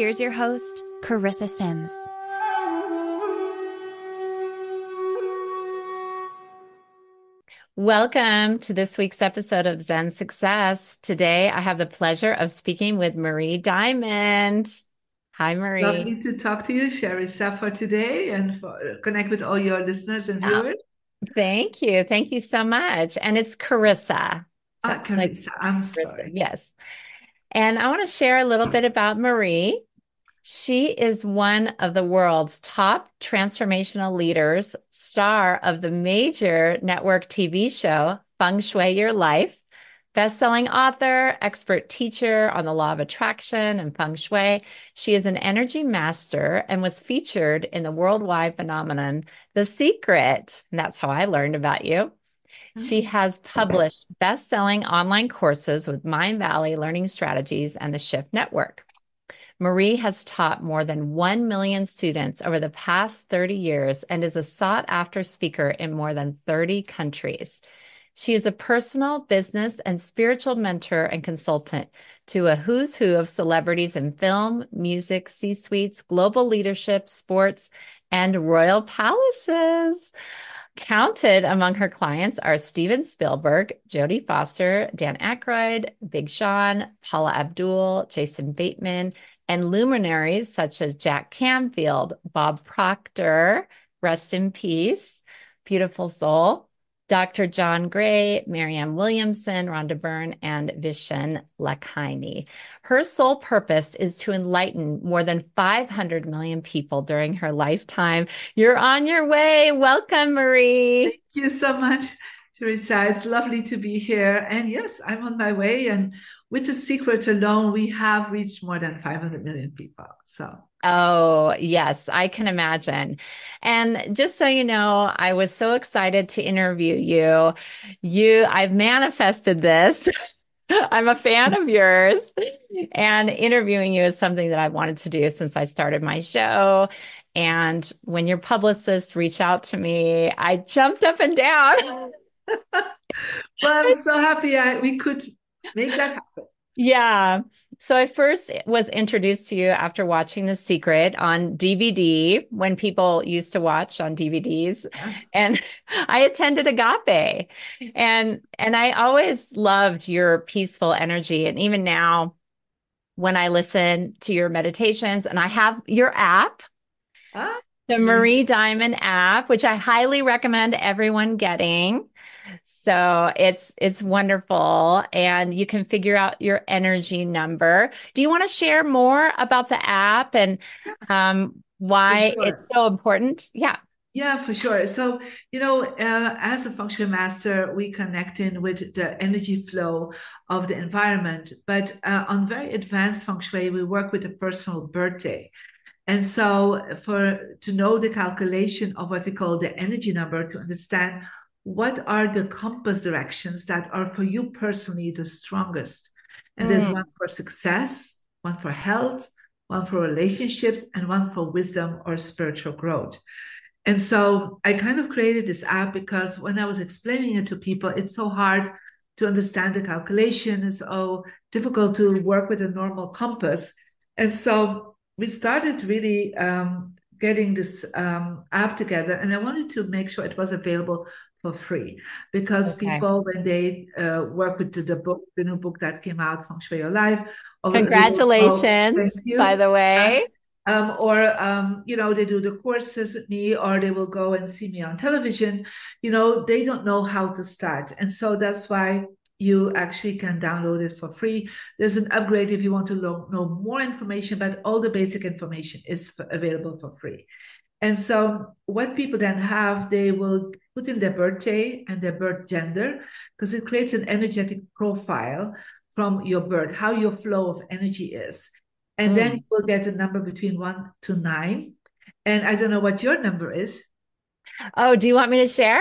Here's your host, Charissa Sims. Welcome to this week's episode of Zen Success. Today, I have the pleasure of speaking with Marie Diamond. Hi, Marie. Lovely to talk to you, Sharissa, for today and for connect with all your listeners and viewers. Oh, thank you. Thank you so much. And it's Charissa. Ah, Charissa, like, I'm sorry. Yes. And I want to share a little bit about Marie. She is one of the world's top transformational leaders, star of the major network TV show, Feng Shui Your Life, best-selling author, expert teacher on the law of attraction and feng shui. She is an energy master and was featured in the worldwide phenomenon The Secret. And that's how I learned about you. She mm-hmm. has published best-selling online courses with MindValley Learning Strategies and the Shift Network. Marie has taught more than 1 million students over the past 30 years and is a sought after speaker in more than 30 countries. She is a personal, business, and spiritual mentor and consultant to a who's who of celebrities in film, music, C suites, global leadership, sports, and royal palaces. Counted among her clients are Steven Spielberg, Jodie Foster, Dan Aykroyd, Big Sean, Paula Abdul, Jason Bateman, and luminaries such as Jack Canfield, Bob Proctor, rest in peace, beautiful soul, Dr. John Gray, Marianne Williamson, Rhonda Byrne, and Vishen Lakhiani. Her sole purpose is to enlighten more than 500 million people during her lifetime. You're on your way. Welcome, Marie. Thank you so much. Teresa, it's lovely to be here. And yes, I'm on my way. And with the secret alone, we have reached more than 500 million people. So, oh, yes, I can imagine. And just so you know, I was so excited to interview you. You, I've manifested this. I'm a fan of yours. And interviewing you is something that I wanted to do since I started my show. And when your publicist reached out to me, I jumped up and down. well, I'm so happy I, we could make that happen. Yeah. So I first was introduced to you after watching The Secret on DVD when people used to watch on DVDs. Yeah. And I attended Agape. And and I always loved your peaceful energy and even now when I listen to your meditations and I have your app ah. the Marie Diamond app, which I highly recommend everyone getting. So it's it's wonderful and you can figure out your energy number. Do you want to share more about the app and um, why sure. it's so important? Yeah. Yeah, for sure. So, you know, uh, as a shui master, we connect in with the energy flow of the environment. But uh, on very advanced feng shui, we work with the personal birthday. And so, for to know the calculation of what we call the energy number, to understand what are the compass directions that are for you personally the strongest? And mm. there's one for success, one for health, one for relationships, and one for wisdom or spiritual growth. And so I kind of created this app because when I was explaining it to people, it's so hard to understand the calculation. It's so difficult to work with a normal compass. And so we started really um, getting this um, app together, and I wanted to make sure it was available for free. Because okay. people when they uh, work with the, the, book the new book that came out feng shui your life congratulations by the way. Um, or um, you know they do the courses with me or they will go and see me on television. You know they don't know how to start. And so that's why you actually can download it for free there's an upgrade if you want to lo- know more information but all the basic information is f- available for free and so what people then have, they will put in their birthday and their birth gender because it creates an energetic profile from your birth, how your flow of energy is. And mm. then you will get a number between one to nine. And I don't know what your number is. Oh, do you want me to share?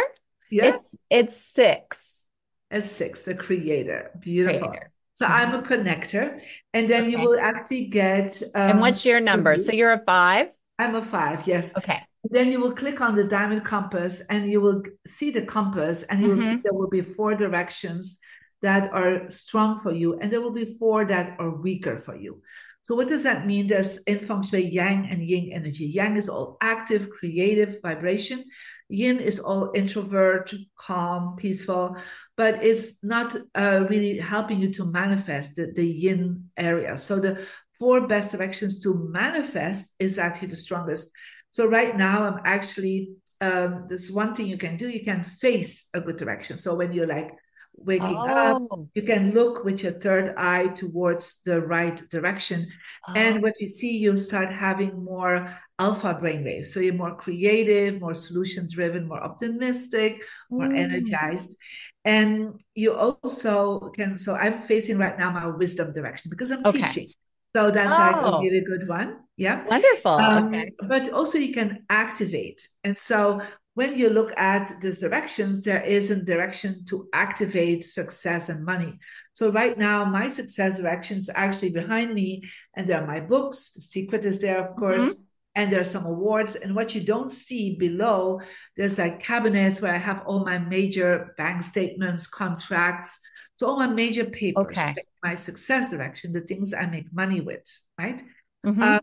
Yeah. It's it's six. A six, the creator. Beautiful. Creator. So I'm a connector. And then okay. you will actually get um, And what's your number? So you're a five? I'm a five, yes. Okay. Then you will click on the diamond compass and you will see the compass and you will mm-hmm. see there will be four directions that are strong for you and there will be four that are weaker for you. So what does that mean? There's in feng shui yang and yin energy. Yang is all active, creative vibration. Yin is all introvert, calm, peaceful, but it's not uh, really helping you to manifest the, the yin area. So the four best directions to manifest is actually the strongest. So right now, I'm actually um, there's one thing you can do. You can face a good direction. So when you're like waking oh. up, you can look with your third eye towards the right direction. Oh. And when you see, you start having more alpha brainwaves. So you're more creative, more solution driven, more optimistic, more mm. energized. And you also can, so I'm facing right now my wisdom direction because I'm okay. teaching. So that's oh. like a really good one. Yeah. Wonderful. Um, okay. But also you can activate. And so when you look at these directions, there is a direction to activate success and money. So right now, my success direction is actually behind me, and there are my books. The secret is there, of course. Mm-hmm. And there are some awards. And what you don't see below, there's like cabinets where I have all my major bank statements, contracts, so all my major papers, okay. my success direction, the things I make money with, right? Mm-hmm. Um,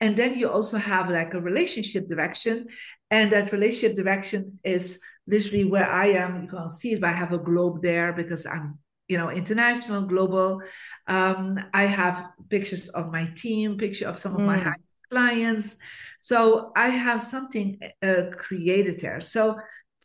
and then you also have like a relationship direction, and that relationship direction is literally where I am. You can't see it, but I have a globe there because I'm, you know, international, global. Um, I have pictures of my team, picture of some of mm. my high clients. So I have something uh, created there. So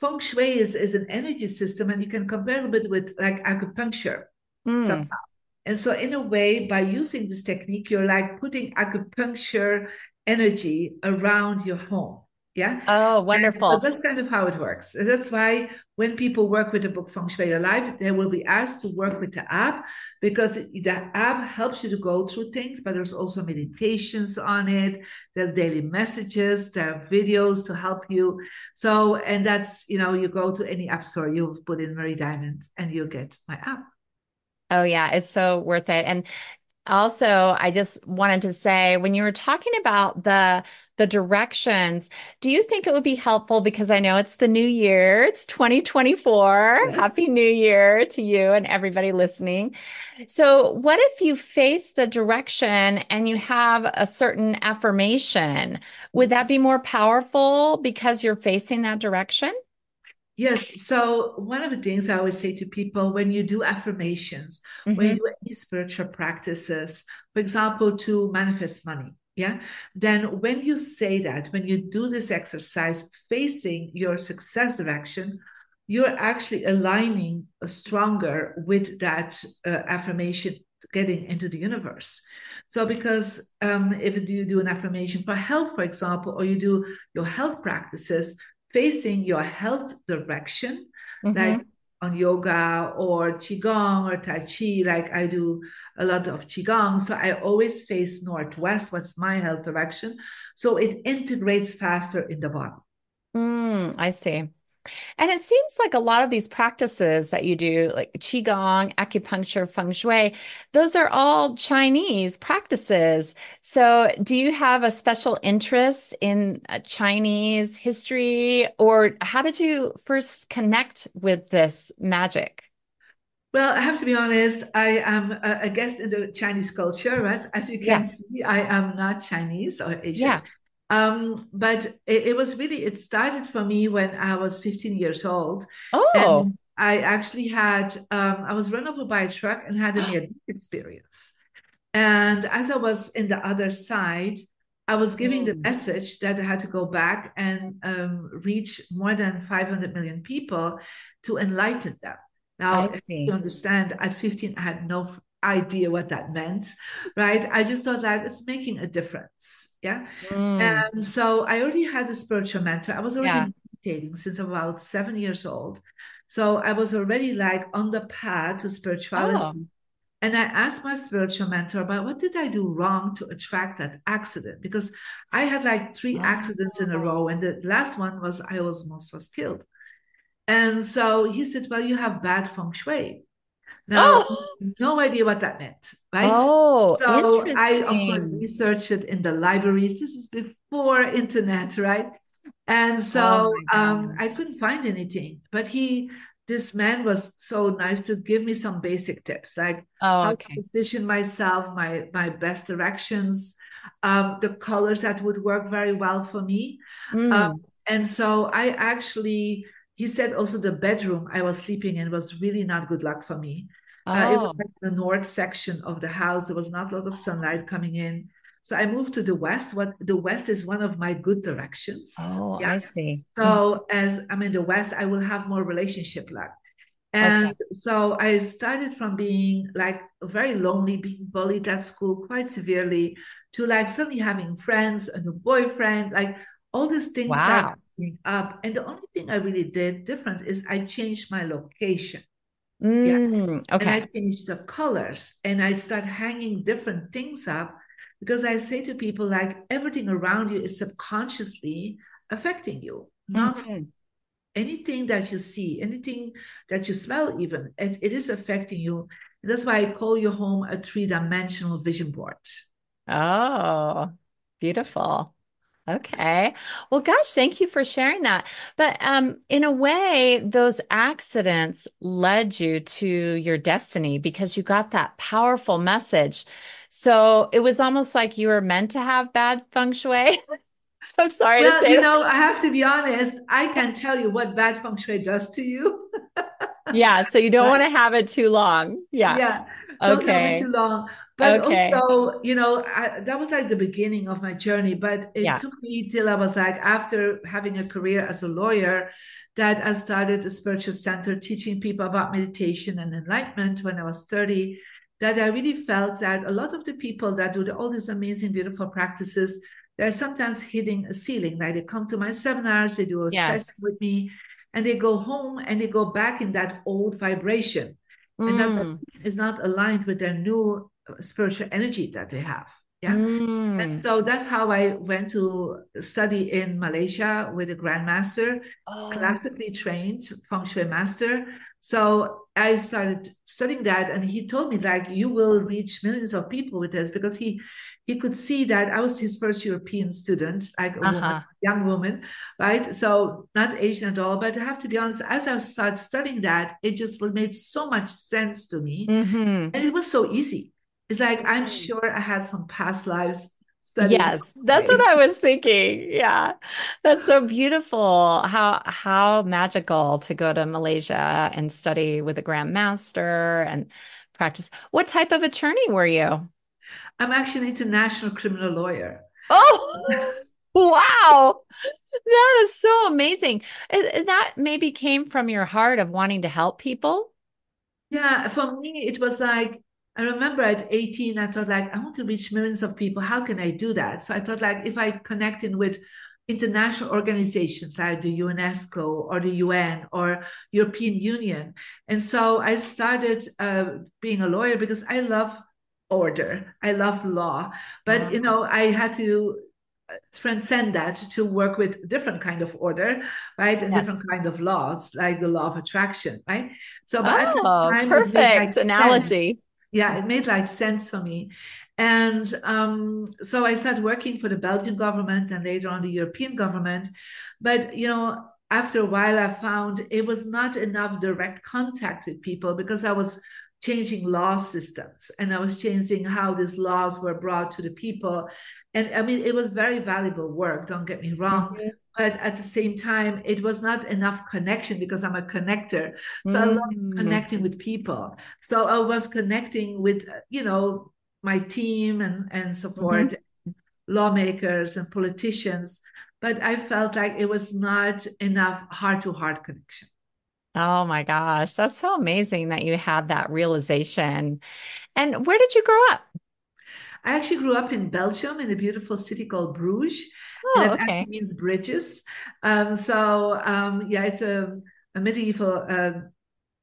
feng shui is, is an energy system and you can compare a bit with like acupuncture mm. somehow and so in a way by using this technique you're like putting acupuncture energy around your home yeah. Oh, wonderful. So that's kind of how it works. And that's why when people work with the book Feng Shui Your Life, they will be asked to work with the app because the app helps you to go through things, but there's also meditations on it. There's daily messages, there are videos to help you. So, and that's, you know, you go to any app store, you put in Marie Diamond and you'll get my app. Oh, yeah, it's so worth it. And also, I just wanted to say when you were talking about the the directions, do you think it would be helpful because I know it's the new year, it's 2024. Yes. Happy New Year to you and everybody listening. So, what if you face the direction and you have a certain affirmation? Would that be more powerful because you're facing that direction? Yes. So one of the things I always say to people when you do affirmations, mm-hmm. when you mm-hmm. do any spiritual practices, for example, to manifest money, yeah, then when you say that, when you do this exercise facing your success direction, you're actually aligning stronger with that uh, affirmation getting into the universe. So, because um, if you do an affirmation for health, for example, or you do your health practices, facing your health direction, mm-hmm. like on yoga or qigong or tai chi like i do a lot of qigong. So i always face northwest what's my health direction. So it integrates faster in the body. Mm, i see and it seems like a lot of these practices that you do, like Qigong, acupuncture, feng shui, those are all Chinese practices. So, do you have a special interest in uh, Chinese history, or how did you first connect with this magic? Well, I have to be honest, I am a, guest in the Chinese culture. As, as you can see, I am not Chinese or Asian. Yeah. Um, but it, it, was really, it started for me when I was 15 years old. Oh. And I actually had, um, I was run over by a truck and had a near experience. And as I was in the other side, I was giving the mm. message that I had to go back and um, reach more than 500 million people to enlighten them. Now, you understand, at 15, I had no idea what that meant, right? I just thought like it's making a difference. Yeah. Mm. And so I already had a spiritual mentor. I was already yeah. meditating since about seven years old. So I was already like on the path to spirituality. Oh. And I asked my spiritual mentor about what did I do wrong to attract that accident? Because I had like three accidents in a row, and the last one was I almost was killed. And so he said, Well, you have bad feng shui. Now, oh. no idea what that meant, right? Oh, so I of course researched it in the libraries. This is before internet, right? And so oh um, I couldn't find anything. But he, this man was so nice to give me some basic tips, like oh, okay. how to position myself, my my best directions, um, the colors that would work very well for me. Mm. Um, and so I actually he said also the bedroom I was sleeping in was really not good luck for me. Oh. Uh, it was oh. like the north section of the house. There was not a lot of sunlight coming in. So I moved to the west. What the west is one of my good directions. Oh, yeah. I see. So as I'm in the west, I will have more relationship luck. And okay. so I started from being like very lonely, being bullied at school quite severely, to like suddenly having friends and a boyfriend, like all these things wow up. And the only thing I really did different is I changed my location. Mm, yeah. Okay. And I changed the colors and I start hanging different things up because I say to people like everything around you is subconsciously affecting you. Not mm-hmm. anything that you see, anything that you smell, even it, it is affecting you. And that's why I call your home a three-dimensional vision board. Oh, beautiful. Okay. Well, gosh, thank you for sharing that. But um, in a way, those accidents led you to your destiny because you got that powerful message. So it was almost like you were meant to have bad feng shui. I'm sorry well, to say. You that. know, I have to be honest. I can tell you what bad feng shui does to you. yeah. So you don't want to have it too long. Yeah. Yeah. Okay. too long. But okay. also, you know, I, that was like the beginning of my journey. But it yeah. took me till I was like, after having a career as a lawyer, that I started a spiritual center teaching people about meditation and enlightenment when I was 30. That I really felt that a lot of the people that do all these amazing, beautiful practices, they're sometimes hitting a ceiling. Like they come to my seminars, they do a yes. session with me, and they go home and they go back in that old vibration. Mm. And that mm. not aligned with their new spiritual energy that they have. Yeah. Mm. And so that's how I went to study in Malaysia with a grandmaster, oh. classically trained feng shui master. So I started studying that, and he told me like you will reach millions of people with this because he he could see that I was his first European student, like a uh-huh. woman, young woman, right? So not Asian at all. But I have to be honest, as I started studying that, it just made so much sense to me, mm-hmm. and it was so easy it's like I'm sure I had some past lives. Yes, that's what I was thinking. Yeah. That's so beautiful. How how magical to go to Malaysia and study with a grandmaster and practice. What type of attorney were you? I'm actually an international criminal lawyer. Oh, wow. That is so amazing. That maybe came from your heart of wanting to help people. Yeah, for me, it was like I remember at 18, I thought like, I want to reach millions of people. How can I do that? So I thought like, if I connect in with international organizations like the UNESCO or the UN or European Union. And so I started uh, being a lawyer because I love order. I love law. But, you know, I had to uh, transcend that to work with different kind of order right and yes. different kind of laws like the law of attraction right so oh, perfect analogy yeah, it made like sense for me. And um, so I started working for the Belgian government and later on the European government. But, you know, after a while, I found it was not enough direct contact with people because I was changing law systems and I was changing how these laws were brought to the people. And I mean, it was very valuable work, don't get me wrong. Mm-hmm but at the same time it was not enough connection because i'm a connector so mm. i love mm. connecting with people so i was connecting with you know my team and and forth mm-hmm. lawmakers and politicians but i felt like it was not enough heart to heart connection oh my gosh that's so amazing that you had that realization and where did you grow up I actually grew up in Belgium in a beautiful city called Bruges. Oh, and that okay. means bridges. Um, so um, yeah, it's a, a medieval uh,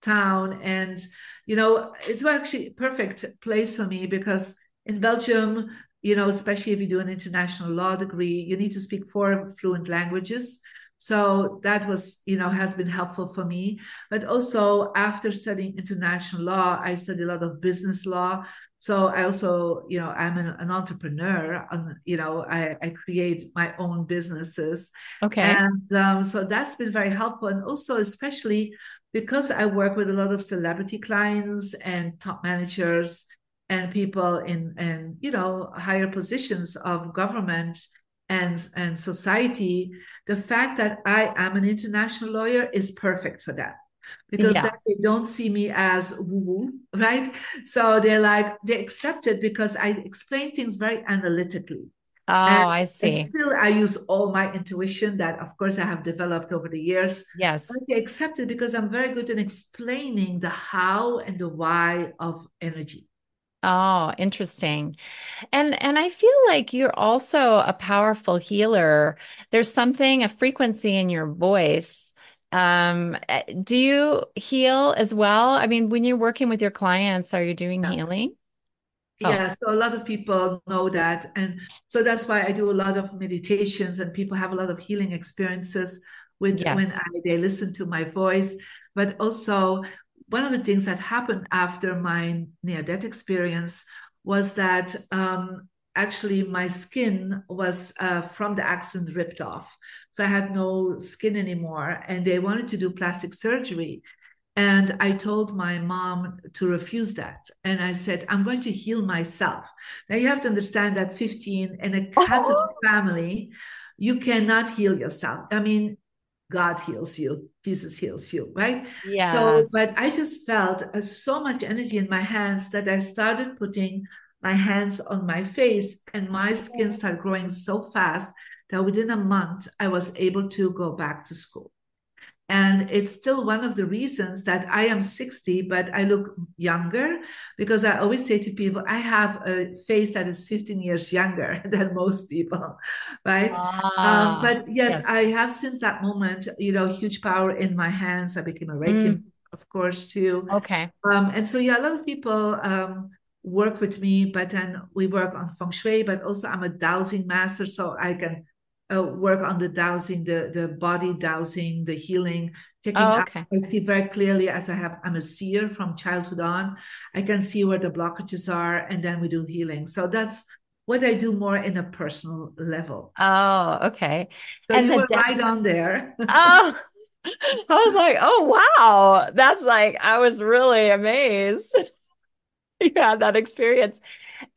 town. And, you know, it's actually a perfect place for me because in Belgium, you know, especially if you do an international law degree, you need to speak four fluent languages. So that was, you know, has been helpful for me. But also after studying international law, I studied a lot of business law. So I also, you know, I'm an, an entrepreneur. And, you know, I, I create my own businesses. Okay. And um, so that's been very helpful. And also, especially because I work with a lot of celebrity clients and top managers and people in, in you know, higher positions of government and, and society, the fact that I am an international lawyer is perfect for that because yeah. they don't see me as woo woo, right? So they're like, they accept it because I explain things very analytically. Oh, and I see. Still, I use all my intuition that, of course, I have developed over the years. Yes. But they accept it because I'm very good in explaining the how and the why of energy. Oh, interesting. And and I feel like you're also a powerful healer. There's something, a frequency in your voice. Um, eh, do you heal as well? I mean, when you're working with your clients, are you doing yeah. healing? Oh. Yeah, so a lot of people know that. And so that's why I do a lot of meditations and people have a lot of healing experiences with yes. when I, they listen to my voice. But also one of the things that happened after my near death experience was that um, actually my skin was uh, from the accident ripped off. So I had no skin anymore, and they wanted to do plastic surgery. And I told my mom to refuse that. And I said, I'm going to heal myself. Now you have to understand that 15 in a Catholic oh. family, you cannot heal yourself. I mean, God heals you, Jesus heals you, right? Yeah. So, but I just felt uh, so much energy in my hands that I started putting my hands on my face, and my skin started growing so fast that within a month I was able to go back to school. And it's still one of the reasons that I am 60, but I look younger because I always say to people, I have a face that is 15 years younger than most people, right? Ah, um, but yes, yes, I have since that moment, you know, huge power in my hands. I became a Reiki, mm. of course, too. Okay. Um, and so, yeah, a lot of people um, work with me, but then we work on feng shui, but also I'm a dowsing master, so I can uh, work on the dowsing, the the body dowsing, the healing. Taking oh, okay. I see very clearly as I have. I'm a seer from childhood on. I can see where the blockages are, and then we do healing. So that's what I do more in a personal level. Oh, okay. So and you were right on there. oh. I was like, oh wow, that's like I was really amazed. you had that experience.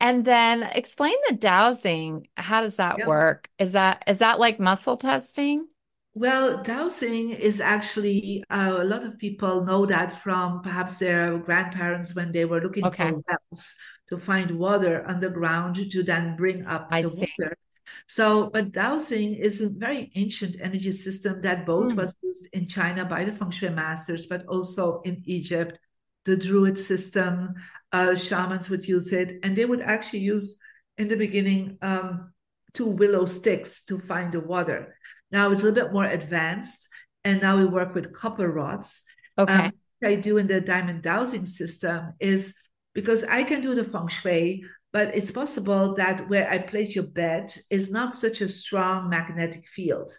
And then explain the dowsing. How does that yep. work? Is that is that like muscle testing? Well, dowsing is actually uh, a lot of people know that from perhaps their grandparents when they were looking okay. for wells to find water underground to then bring up I the see. water. So, but dowsing is a very ancient energy system that both mm. was used in China by the feng shui masters, but also in Egypt, the Druid system, uh, shamans would use it, and they would actually use in the beginning um, two willow sticks to find the water. Now it's a little bit more advanced, and now we work with copper rods. Okay. Um, I do in the diamond dowsing system is because I can do the feng shui, but it's possible that where I place your bed is not such a strong magnetic field.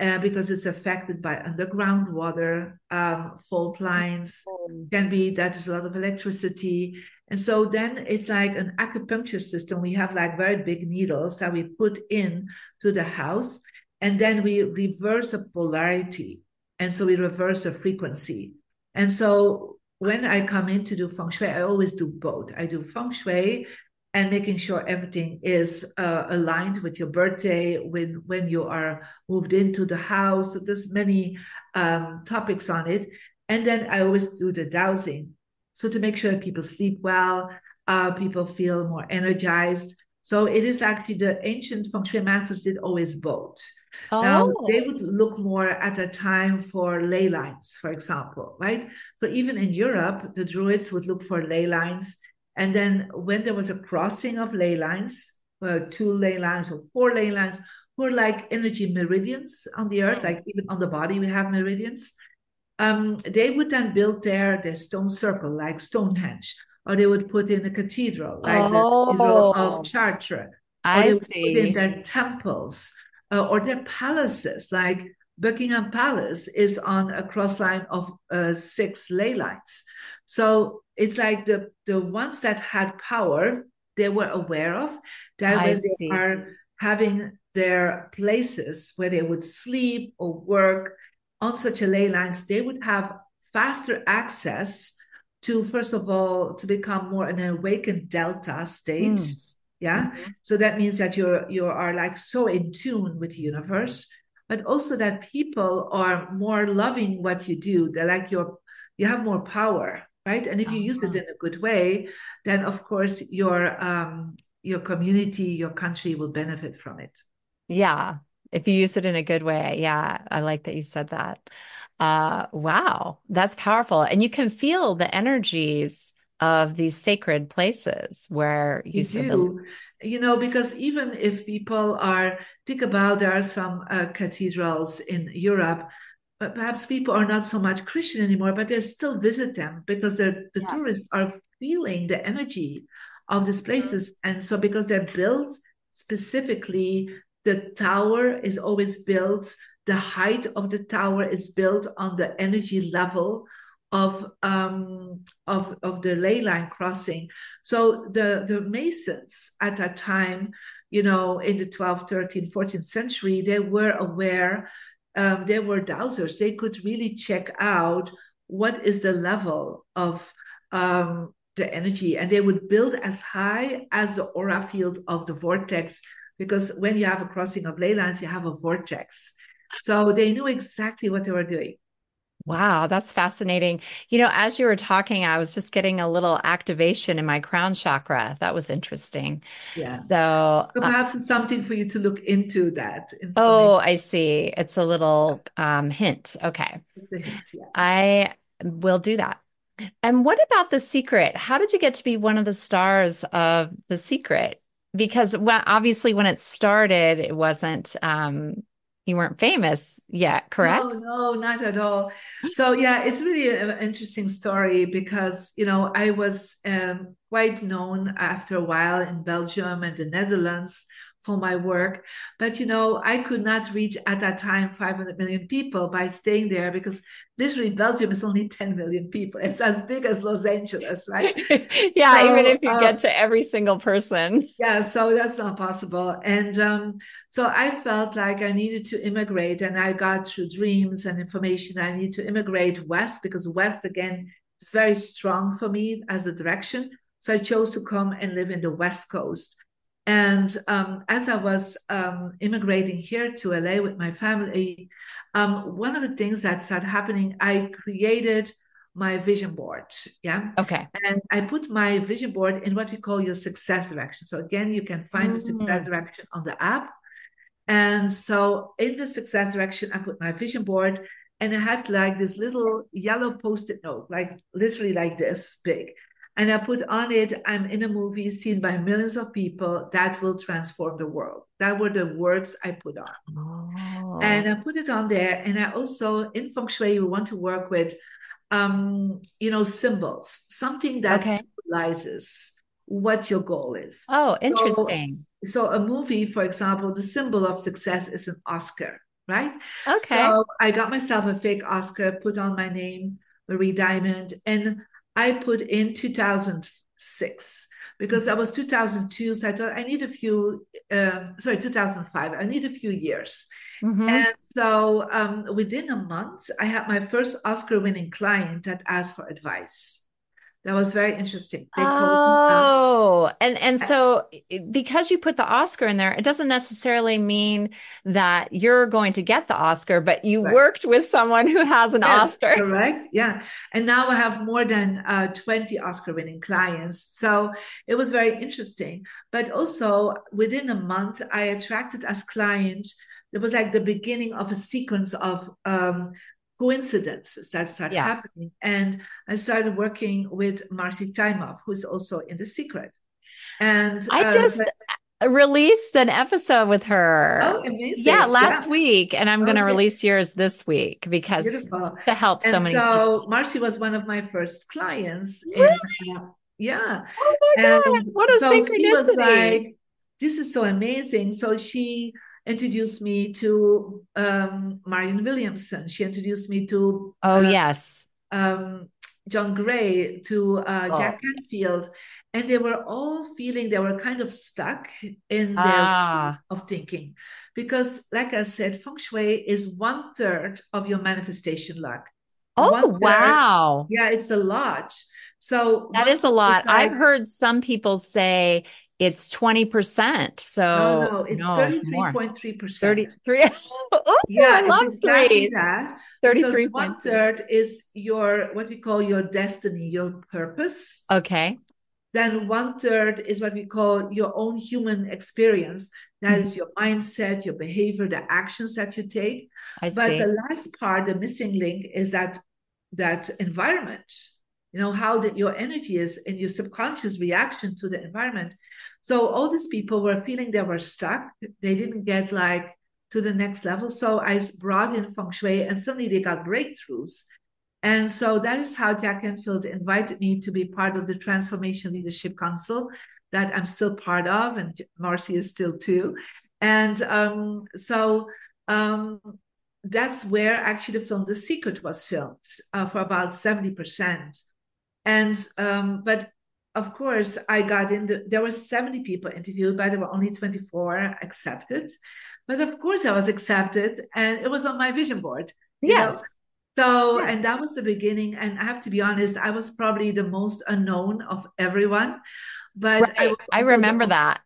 Uh, because it's affected by underground water, um, fault lines, mm. can be that there's a lot of electricity. And so then it's like an acupuncture system. We have like very big needles that we put in to the house, and then we reverse a polarity. And so we reverse the frequency. And so when I come in to do feng shui, I always do both. I do feng shui and making sure everything is uh, aligned with your birthday when when you are moved into the house. So there's many um, topics on it. And then i always do the dowsing. So to make sure people sleep well uh, people feel more energized. So it is actually the ancient feng shui masters did always both. Oh. Now they would look more at the time for ley lines, for example, right? So even in Europe, the Druids would look for ley lines and then when there was a crossing of ley lines, uh, two ley lines or four ley lines, were like energy meridians on the earth, like even on the body we have meridians. um, they would then build their, their stone circle like Stonehenge, or they would put in a cathedral like oh, the cathedral of oh. Chartres. I see. in their temples uh, or their palaces, like Buckingham Palace is on a cross line of uh, six ley lines. So it's like the the ones that had power, they were aware of that when they are having their places where they would sleep or work on such a ley lines, they would have faster access to first of all to become more an awakened delta state. Mm. Yeah. Mm-hmm. So that means that you're you are like so in tune with the universe, but also that people are more loving what you do. They're like you're you have more power, right? And if you use it uh-huh. in a good way, then of course your um your community, your country will benefit from it. Yeah. If you use it in a good way. Yeah. I like that you said that. Uh, wow. That's powerful. And you can feel the energies of these sacred places where you, you do. You know, because even if people are, think about there are some uh, cathedrals in Europe, but perhaps people are not so much Christian anymore, but they still visit them because the yes. tourists are feeling the energy of these places. And so, because they're built specifically, the tower is always built, the height of the tower is built on the energy level of um, of of the ley line crossing. So the the masons at that time, you know, in the 12th, 13th, 14th century, they were aware. Um, they were dowsers. They could really check out what is the level of um, the energy and they would build as high as the aura field of the vortex because when you have a crossing of ley lines you have a vortex so they knew exactly what they were doing Wow, that's fascinating. You know, as you were talking, I was just getting a little activation in my crown chakra. That was interesting. Yeah. So, so uh perhaps uh, it's something for you to look into that. Oh, I see. It's a little um, hint. Okay. It's a hint, yeah. I will do that. And what about The Secret? How did you get to be one of the stars of The Secret? Because well, obviously, when it started, it wasn't, um, you weren't famous yet, correct? No, no, not at all. So, yeah, it's really an interesting story because, you know, I was um, quite known after a while in Belgium and the Netherlands for my work. But you know, I could not reach at that time 500 million people by staying there because literally Belgium is only 10 million people. It's as big as Los Angeles, right? yeah, so, even if you get um, to every single person. Yeah, so that's not possible. And um, so I felt like I needed to immigrate, and I got through dreams and information. I need to immigrate west because west again is very strong for me as a direction. So I chose to come and live in the West Coast. And um, as I was um, immigrating here to LA with my family, um, one of the things that started happening, I created my vision board. Yeah. Okay. And I put my vision board in what we call your success direction. So again, you can find mm-hmm. the success mm. direction on the app. And so in the success direction, I put my vision board and I had like this little yellow post-it note, like literally like this big. And I put on it, I'm in a movie seen by millions of people that will transform the world. That were the words I put on. Oh. And I put it on there. And I also, in feng shui, we want to work with, um, you know, symbols, something that okay. symbolizes what your goal is. Oh, interesting. So, so a movie, for example, the symbol of success is an Oscar, right? Okay. So I got myself a fake Oscar, put on my name, Marie Diamond, and I put in 2006 because that was 2002. So I thought I need a few, uh, sorry, 2005. I need a few years. Mm-hmm. And so um, within a month, I had my first Oscar winning client that asked for advice. That was very interesting. They oh, and and so because you put the Oscar in there, it doesn't necessarily mean that you're going to get the Oscar, but you right. worked with someone who has an yeah, Oscar. Correct. Yeah, and now I have more than uh, twenty Oscar-winning clients. So it was very interesting. But also within a month, I attracted as client. It was like the beginning of a sequence of um, coincidences that started yeah. happening. And I started working with Marci Shimoff, who's also in The Secret. And I uh, just, released an episode with her. Oh, amazing. Yeah, last Yeah. week. And I'm going to Okay. release yours this week because Beautiful. to help so and many so people. Marci was one of my first clients. in- Really? yeah. Oh my God. What a so synchronicity. like, this is so amazing. So she introduced me to um, Marianne Williamson. She introduced me to oh, uh, yes. um, John Gray, to uh, Oh. Jack Canfield. And they were all feeling they were kind of stuck in their Ah, of thinking. Because, like I said, feng shui is one third of your manifestation luck. oh, wow. Yeah, it's a lot. So that is a lot. I've heard some people say it's 20%. So, no, no, it's no, 33.3%. 33. Oh, Yeah, I love exactly three. that. Because 33. one third is your what we call your destiny, your purpose. Okay. Then one third is what we call your own human experience. That Mm-hmm. is your mindset, your behavior, the actions that you take. I But see. the last part, the missing link, is that that environment. You know how that your energy is and your subconscious reaction to the environment. So all these people were feeling they were stuck. They didn't get like to the next level. So I brought in feng shui, and suddenly they got breakthroughs. And so that is how Jack Canfield invited me to be part of the Transformation Leadership Council that I'm still part of, and Marci is still too. And um, so um, that's where actually the film The Secret was filmed uh, for about 70%. And um, but of course, I got in. The, there were 70 people interviewed, but there were only 24 accepted. But of course, I was accepted, and it was on my vision board. you know? Yes. So, Yes. and that was the beginning. And I have to be honest, I was probably the most unknown of everyone. But Right. was I remember on- that.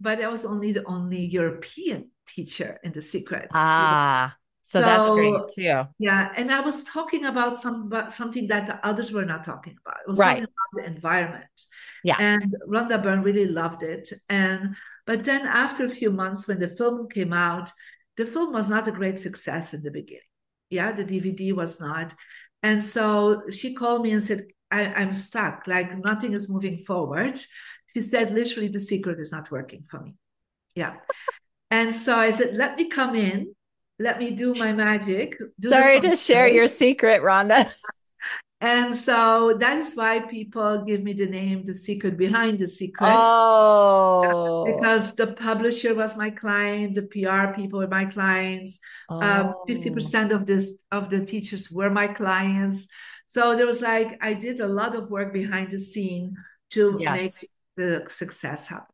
But I was only the only European teacher in the secret. Ah, so that's great too. Yeah, and I was talking about some about something that the others were not talking about. It was Right. talking about the environment. Yeah. And Rhonda Byrne really loved it. And but then after a few months, when the film came out, the film was not a great success in the beginning. Yeah, the DVD was not. And so she called me and said, I, I'm stuck, like nothing is moving forward. She said, literally, the secret is not working for me. Yeah. And so I said, let me come in, let me do my magic. do Sorry to share your secret, Rhonda. And so that is why people give me the name The Secret Behind the Secret. Oh, Because the publisher was my client, the PR people were my clients, um, Oh. 50% of this of the teachers were my clients. So there was like I did a lot of work behind the scene to Yes. make the success happen.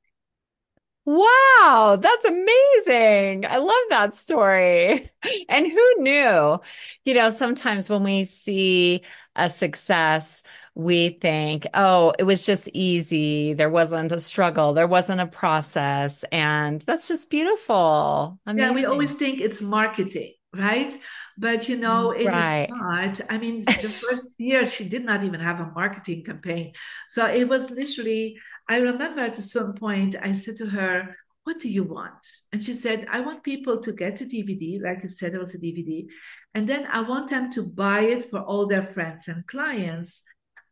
Wow, that's amazing. I love that story. And who knew? You know, sometimes when we see a success, we think, oh, it was just easy. There wasn't a struggle. There wasn't a process. And that's just beautiful. Yeah, we always think it's marketing, right? But you know, mm, it is Right. not. I mean, the first year she did not even have a marketing campaign. So it was literally, I remember at some point, I said to her, What do you want? And she said, I want people to get a DVD, like you said, it was a DVD. And then I want them to buy it for all their friends and clients.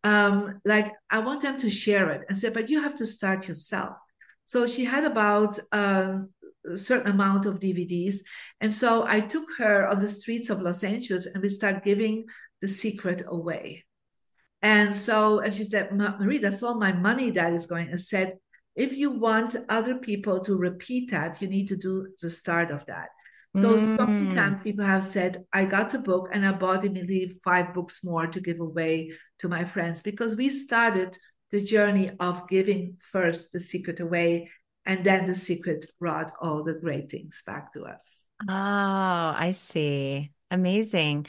Um, like I want them to share it and say, but you have to start yourself. So she had about um, a certain amount of DVDs. And so I took her on the streets of Los Angeles and we started giving the secret away. And so, and she said, Marie, that's all my money that is going. And said, if you want other people to repeat that, you need to do the start of that. So Mm. sometimes people have said, I got a book and I bought immediately five books more to give away to my friends because we started the journey of giving first the secret away and then the secret brought all the great things back to us. Oh, I see. Amazing.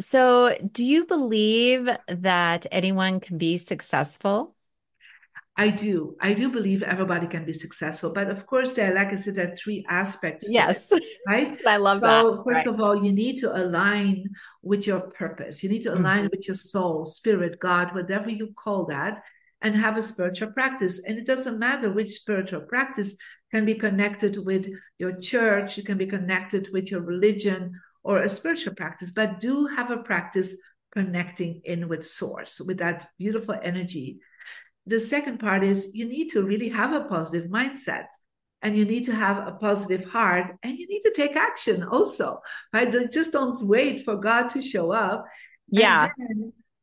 So, do you believe that anyone can be successful? I do. I do believe everybody can be successful. But of course, there, like I said, there are three aspects to it, Yes. right? I love so, that. first Right. of all, you need to align with your purpose. You need to mm-hmm. align with your soul, spirit, God, whatever you call that, and have a spiritual practice. And it doesn't matter which spiritual practice can be connected with your church, you can be connected with your religion or a spiritual practice, but do have a practice connecting in with source, with that beautiful energy. The second part is you need to really have a positive mindset. and you need to have a positive heart and you need to take action also right just don't wait for god to show up yeah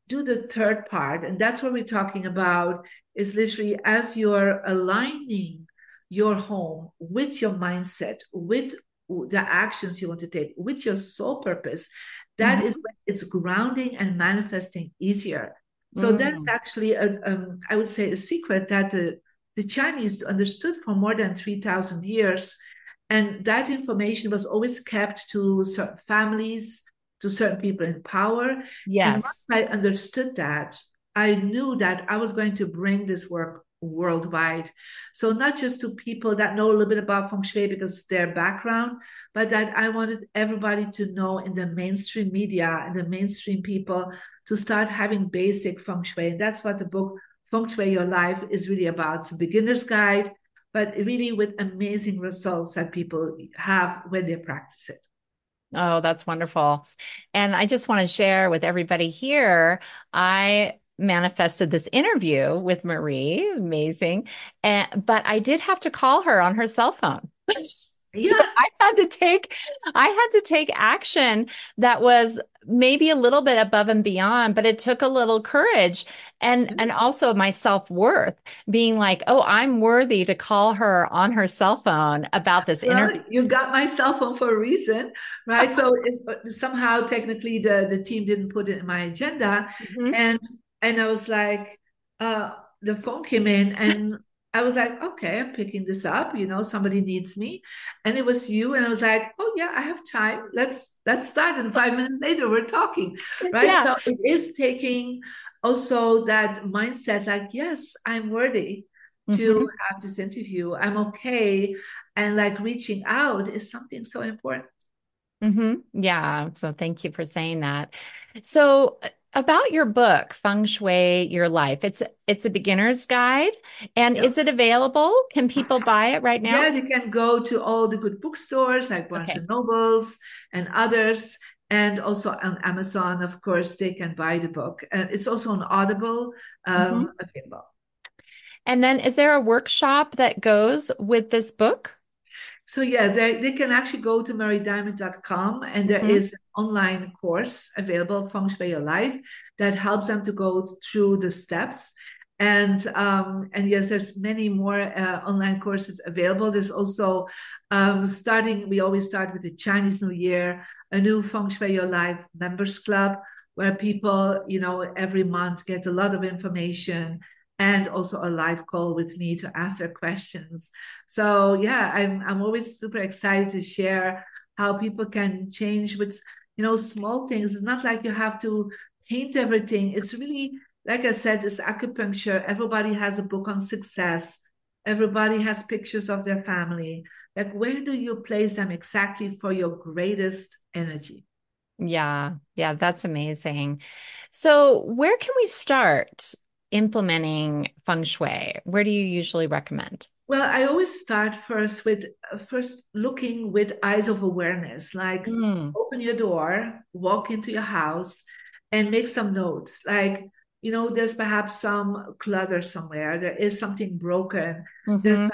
do the third part and that's what we're talking about is literally as you're aligning your home with your mindset with the actions you want to take with your soul purpose that mm-hmm. is when it's grounding and manifesting easier so mm. that's actually a, um, I would say a secret that the the Chinese understood for more than 3,000 years. And that information was always kept to certain families, to certain people in power. Yes. And once I understood that, I knew that I was going to bring this work worldwide. So not just to people that know a little bit about feng shui because their background, but that I wanted everybody to know in the mainstream media and the mainstream people to start having basic feng shui. And that's what the book Feng Shui Your Life is really about. It's a beginner's guide, but really with amazing results that people have when they practice it. Oh, that's wonderful. And I just want to share with everybody here. I manifested this interview with Marie, amazing. And but I did have to call her on her cell phone. Yeah. So I had to take I had to take action that was maybe a little bit above and beyond but it took a little courage and mm-hmm. and also my self-worth being like oh i'm worthy to call her on her cell phone about this well, interview you got my cell phone for a reason right so somehow technically the the team didn't put it in my agenda mm-hmm. and and i was like uh the phone came in and I was like, okay, I'm picking this up. You know, somebody needs me, and it was you. And I was like, oh yeah, I have time. Let's let's start. And five minutes later, we're talking, right? Yeah. So it is taking also that mindset, like, yes, I'm worthy to mm-hmm. have this interview. I'm okay, and like reaching out is something so important. Mm-hmm. Yeah. So thank you for saying that. So about your book feng shui your life it's it's a beginner's guide. And is it available? Can people buy it right now? Yeah they can go to all the good bookstores like barnes okay. and nobles and others and also on amazon of course they can buy the book. And it's also on audible um, mm-hmm. available. And then is there a workshop that goes with this book so yeah, they, they can actually go to mariediamond.com and there mm-hmm. is an online course available, Feng Shui Your Life, that helps them to go through the steps. And um, and yes, there's many more uh, online courses available. There's also um, starting. We always start with the Chinese New Year, a new Feng Shui Your Life members club where people, you know, every month get a lot of information and also a live call with me to ask their questions. So yeah, I'm I'm always super excited to share how people can change with you know small things. It's not like you have to paint everything. It's really like I said, it's acupuncture. Everybody has a book on success. Everybody has pictures of their family. Like where do you place them exactly for your greatest energy? Yeah, yeah, that's amazing. So, where can we start implementing feng shui? Where do you usually recommend? Well, I always start first with uh, first looking with eyes of awareness, like mm. open your door, walk into your house, and make some notes. Like, you know, there's perhaps some clutter somewhere, there is something broken. Mm-hmm. There's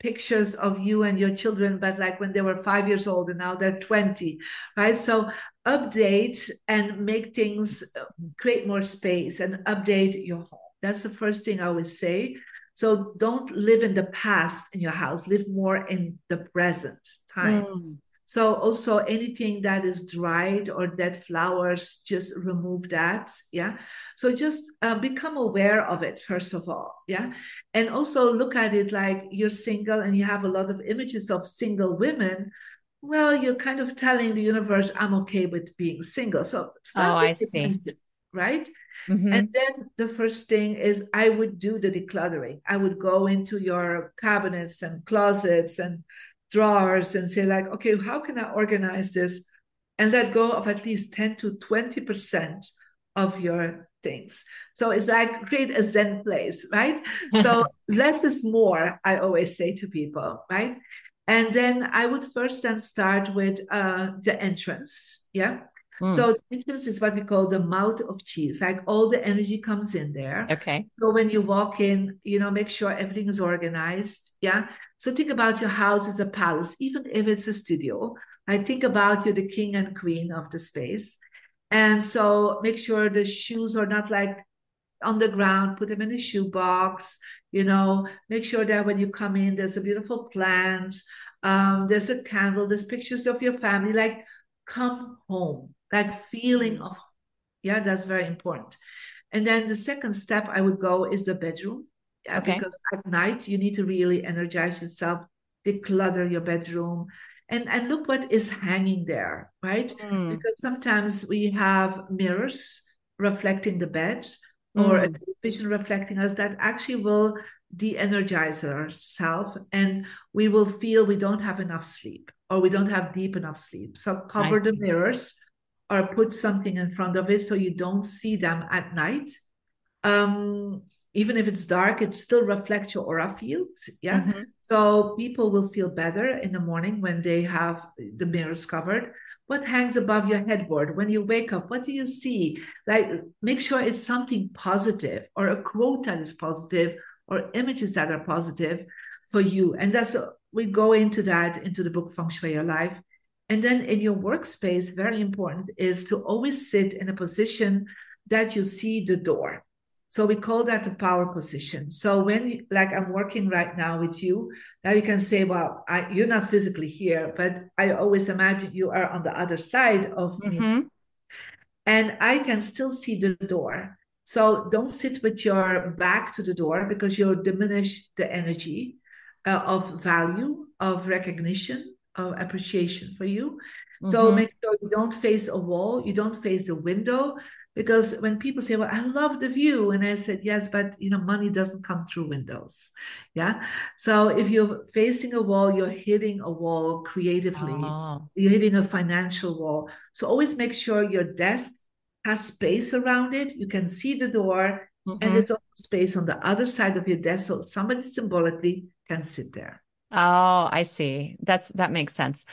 pictures of you and your children, but like when they were five years old and now they're 20, right? So update and make things uh, create more space and update your home. That's the first thing I would say. So don't live in the past in your house, live more in the present time. Mm. So also anything that is dried or dead flowers, just remove that. Yeah. So just uh, become aware of it first of all. Yeah. And also look at it like you're single and you have a lot of images of single women. Well, you're kind of telling the universe, I'm okay with being single. So oh, I see. Right. Mm-hmm. And then the first thing is I would do the decluttering. I would go into your cabinets and closets and drawers and say, like, okay, how can I organize this? And let go of at least 10 to 20% of your things. So it's like create a Zen place, right? so less is more, I always say to people, right? And then I would first then start with uh, the entrance. Yeah. Mm. So entrance is what we call the mouth of chi. Like all the energy comes in there. Okay. So when you walk in, you know, make sure everything is organized. Yeah. So think about your house as a palace, even if it's a studio. I think about you, the king and queen of the space. And so make sure the shoes are not like on the ground, put them in a shoebox, you know, make sure that when you come in, there's a beautiful plant, um, there's a candle, there's pictures of your family, like come home, like feeling of, yeah, that's very important. And then the second step I would go is the bedroom. Yeah, okay. because at night you need to really energize yourself, declutter your bedroom, and and look what is hanging there, right? Mm. Because sometimes we have mirrors reflecting the bed or mm. a television reflecting us that actually will de-energize ourselves and we will feel we don't have enough sleep or we don't have deep enough sleep so cover the mirrors or put something in front of it so you don't see them at night. Um, even if it's dark it still reflects your aura field yeah? Mm-hmm. so people will feel better in the morning when they have the mirrors covered. What hangs above your headboard? When you wake up what do you see? Like make sure it's something positive or a quote that is positive or images that are positive for you. And that's we go into that into the book feng shui your life and then in your workspace very important is to always sit in a position that you see the door so we call that the power position. So when, like I'm working right now with you, now you can say, well, I, you're not physically here, but I always imagine you are on the other side of mm-hmm. me. And I can still see the door. So don't sit with your back to the door because you'll diminish the energy uh, of value, of recognition, of appreciation for you. Mm-hmm. So make sure you don't face a wall, you don't face a window, because when people say well i love the view and i said yes but you know money doesn't come through windows yeah so if you're facing a wall you're hitting a wall creatively oh. you're hitting a financial wall so always make sure your desk has space around it you can see the door mm-hmm. and it's also space on the other side of your desk so somebody symbolically can sit there oh i see that's that makes sense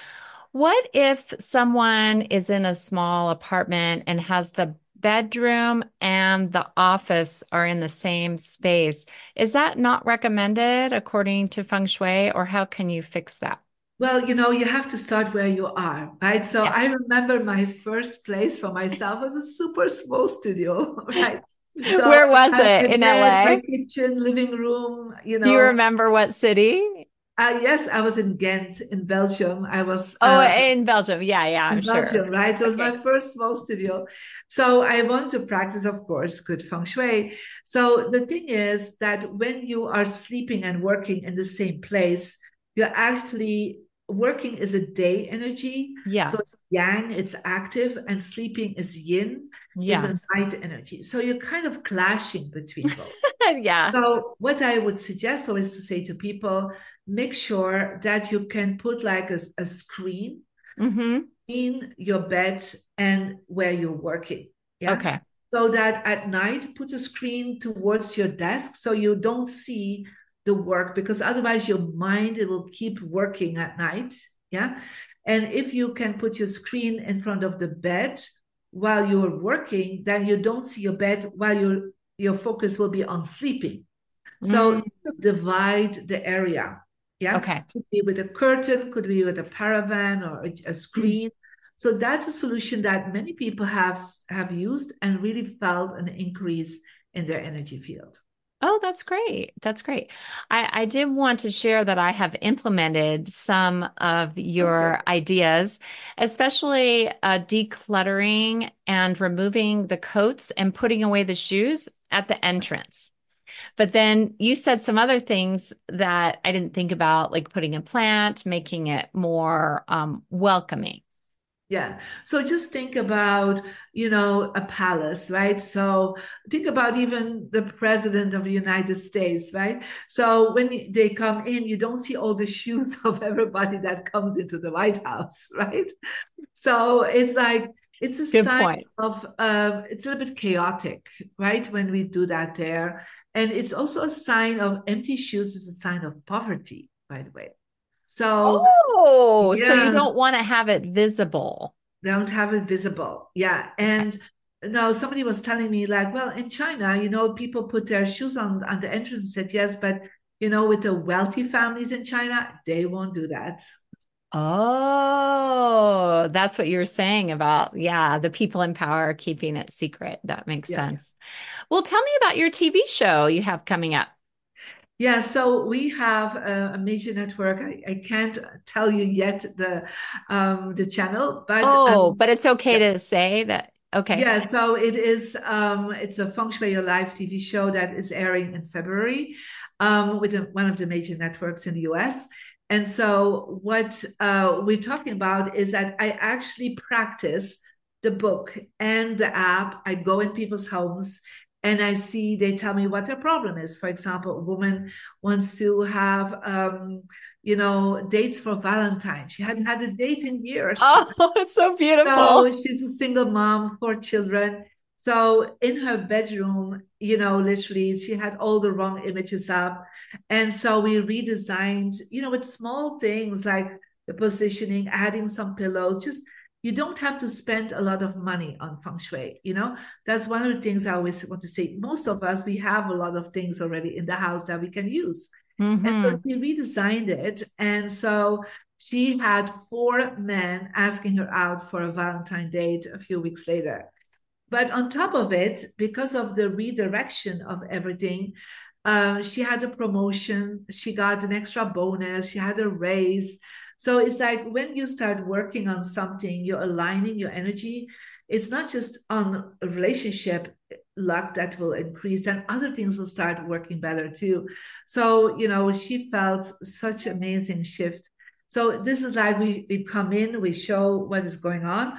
what if someone is in a small apartment and has the bedroom and the office are in the same space. Is that not recommended according to feng shui, or how can you fix that? Well, you know, you have to start where you are, right? So yeah. I remember my first place for myself was a super small studio, right? So Where was it? In LA? My kitchen, living room, you know. Do you remember what city? Uh, yes, I was in Ghent in Belgium. I was. Oh, uh, in Belgium. Yeah, yeah, I'm Belgium, sure. right? So it was my first small studio. So I want to practice, of course, good feng shui. So the thing is that when you are sleeping and working in the same place, you're actually working is a day energy. Yeah. So it's yang, it's active, and sleeping is yin, yeah. is a night energy. So you're kind of clashing between both. yeah. So what I would suggest always to say to people, make sure that you can put like a, a screen mm-hmm. in your bed and where you're working. Yeah? Okay. So that at night, put a screen towards your desk so you don't see the work because otherwise your mind it will keep working at night. Yeah. And if you can put your screen in front of the bed while you're working, then you don't see your bed while your your focus will be on sleeping. So mm. divide the area. Yeah. Okay. Could be with a curtain, could be with a paravan or a, a screen. So that's a solution that many people have have used and really felt an increase in their energy field. Oh, that's great. That's great. I, I did want to share that I have implemented some of your okay. ideas, especially uh, decluttering and removing the coats and putting away the shoes at the entrance. But then you said some other things that I didn't think about, like putting a plant, making it more um, welcoming. Yeah. So just think about, you know, a palace, right? So think about even the president of the United States, right? So when they come in, you don't see all the shoes of everybody that comes into the White House, right? So it's like, it's a Good sign point. of, uh, it's a little bit chaotic, right? When we do that there. And it's also a sign of empty shoes is a sign of poverty, by the way. So Oh, yes. so you don't want to have it visible. don't have it visible. Yeah. And now somebody was telling me like, well, in China, you know, people put their shoes on on the entrance and said yes, but you know, with the wealthy families in China, they won't do that. Oh, that's what you were saying about, yeah, the people in power keeping it secret. That makes yeah. sense. Well, tell me about your TV show you have coming up. Yeah, so we have a, a major network. I, I, can't tell you yet the um, the channel, but oh, um, but it's okay yeah. to say that. Okay. Yeah, so it is. Um, it's a Feng Shui Your Life TV show that is airing in February um, with a, one of the major networks in the US. And so, what uh, we're talking about is that I actually practice the book and the app. I go in people's homes and I see they tell me what their problem is. For example, a woman wants to have, um, you know, dates for Valentine. She hadn't had a date in years. Oh, it's so beautiful. So she's a single mom, four children. So in her bedroom, you know, literally, she had all the wrong images up. And so we redesigned, you know, with small things like the positioning, adding some pillows, just you don't have to spend a lot of money on feng shui you know? That's one of the things i always want to say. Most of us we have a lot of things already in the house that we can use. Mm-hmm. and so we redesigned it. And so she had four men asking her out for a valentine date a few weeks later but on top of it, because of the redirection of everything, uh, she had a promotion, she got an extra bonus, she had a raise. So it's like when you start working on something, you're aligning your energy. It's not just on a relationship luck that will increase, and other things will start working better too. So, you know, she felt such amazing shift. So this is like we, we come in, we show what is going on,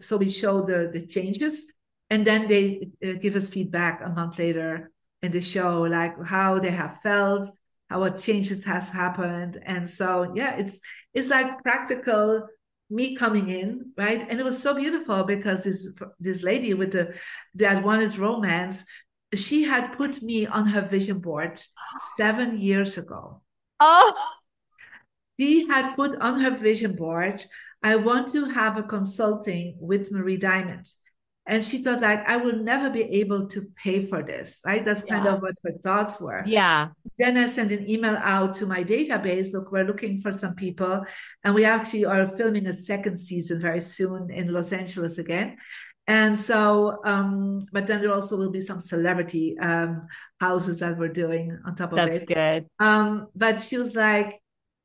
so we show the the changes and then they uh, give us feedback a month later in the show like how they have felt how what changes has happened. And so yeah it's it's like practical me coming in right? And it was so beautiful because this this lady with the that wanted romance she had put me on her vision board seven years ago. Oh. She had put on her vision board I want to have a consulting with Marie Diamond. And she thought like, I will never be able to pay for this, right? That's kind yeah. of what her thoughts were. Yeah. Then I sent an email out to my database. Look, we're looking for some people. And we actually are filming a second season very soon in Los Angeles again. And so, um, but then there also will be some celebrity um, houses that we're doing on top of That's it. That's good. Um, but she was like,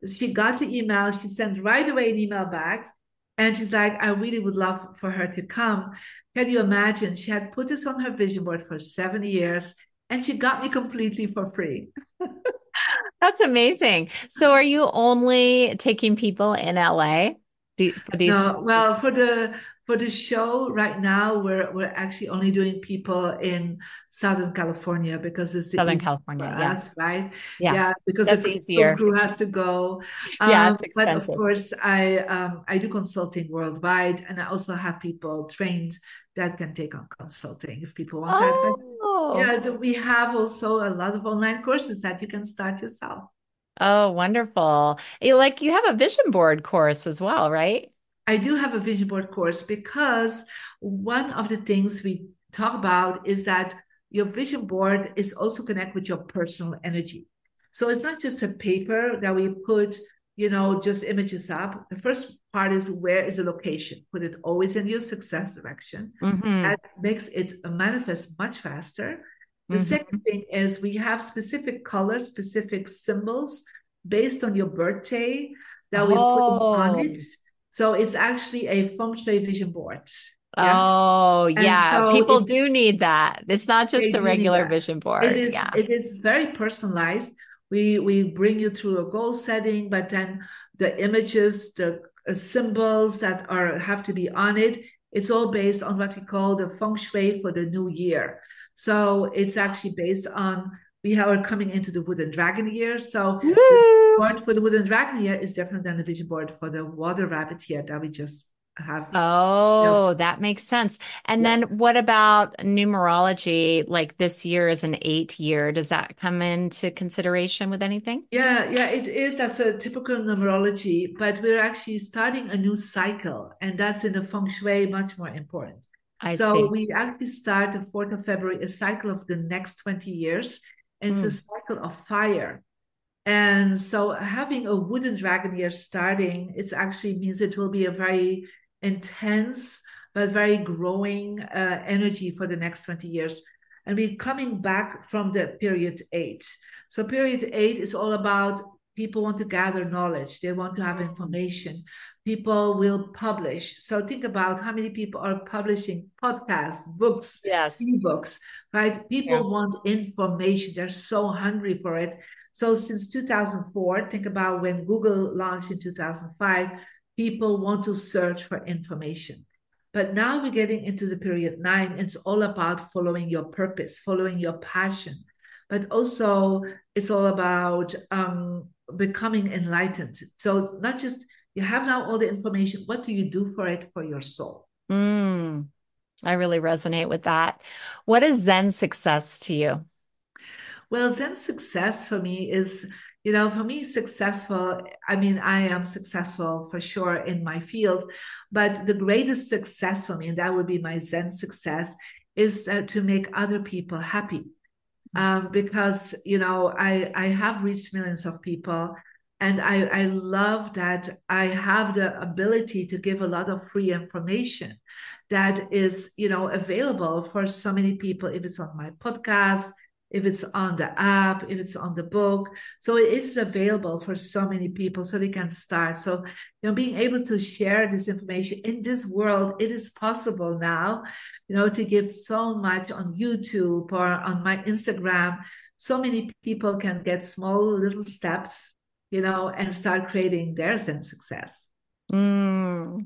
she got the email. She sent right away an email back. And she's like, I really would love for her to come. Can you imagine? She had put this on her vision board for seven years and she got me completely for free. That's amazing. So, are you only taking people in LA? Do, for these- no, well, for the for the show right now we're we're actually only doing people in southern california because it's the southern california yeah right? Yeah, yeah because That's the easier. crew has to go. Um, yeah it's expensive. but of course i um, i do consulting worldwide and i also have people trained that can take on consulting if people want oh. that yeah we have also a lot of online courses that you can start yourself. Oh wonderful. Like you have a vision board course as well right I do have a vision board course because one of the things we talk about is that your vision board is also connect with your personal energy. So it's not just a paper that we put, you know, just images up. The first part is where is the location? Put it always in your success direction. Mm-hmm. That makes it manifest much faster. The mm-hmm. second thing is we have specific colors, specific symbols based on your birthday that oh. we put on it so it's actually a feng shui vision board. Yeah? Oh, and yeah. So People do need that. It's not just a regular vision board. It is, yeah. It is very personalized. We we bring you through a goal setting, but then the images, the uh, symbols that are have to be on it, it's all based on what we call the feng shui for the new year. So it's actually based on we are coming into the wooden dragon year. So the board for the wooden dragon here is different than the vision board for the water rabbit here that we just have. Oh, you know. that makes sense. And yeah. then what about numerology? Like this year is an eight year. Does that come into consideration with anything? Yeah, yeah, it is. That's a typical numerology, but we're actually starting a new cycle, and that's in the feng shui much more important. I so see. we actually start the 4th of February, a cycle of the next 20 years. And mm. it's a hmm. cycle of fire. And so having a wooden dragon year starting, it actually means it will be a very intense but very growing uh, energy for the next 20 years. And we're coming back from the period eight. So period eight is all about people want to gather knowledge. They want to have information. People will publish. So think about how many people are publishing podcasts books yes. ebooks right? People yeah. want information. They're so hungry for it so since 2004 think about when google launched in 2005 people want to search for information but now we're getting into the period nine it's all about following your purpose following your passion but also it's all about um, becoming enlightened. So not just you have now all the information, what do you do for it for your soul? Mm, I really resonate with that. What is Zen success to you? Well, Zen success for me is, you know, for me, successful. I mean, I am successful for sure in my field, but the greatest success for me, and that would be my Zen success, is uh, to make other people happy um, because you know I I have reached millions of people, and I I love that I have the ability to give a lot of free information that is you know available for so many people if it's on my podcast if it's on the app, if it's on the book. So it is available for so many people so they can start. So, you know, being able to share this information in this world, it is possible now, you know, to give so much on YouTube or on my Instagram. So many people can get small little steps, you know, and start creating their Zen success. Mm,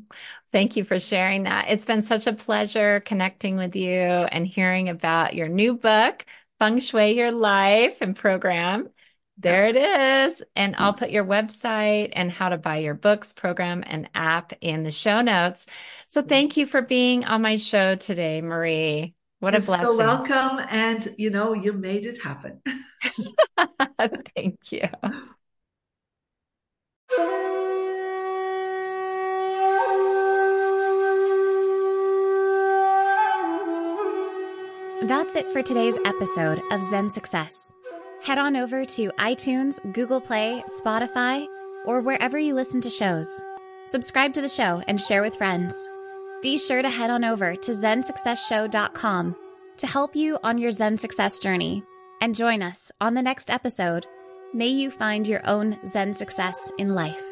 thank you for sharing that. It's been such a pleasure connecting with you and hearing about your new book, Feng Shui Your Life and program. There it is. And I'll mm. put your website and how to buy your books, program, and app in the show notes. So mm. thank you for being on my show today, Marie. What You're a blessing. So welcome. And you know, you made it happen. thank you. That's it for today's episode of Zen Success. Head on over to iTunes, Google Play, Spotify, or wherever you listen to shows. Subscribe to the show and share with friends. Be sure to head on over to ZenSuccessShow.com to help you on your Zen success journey and join us on the next episode. May you find your own Zen success in life.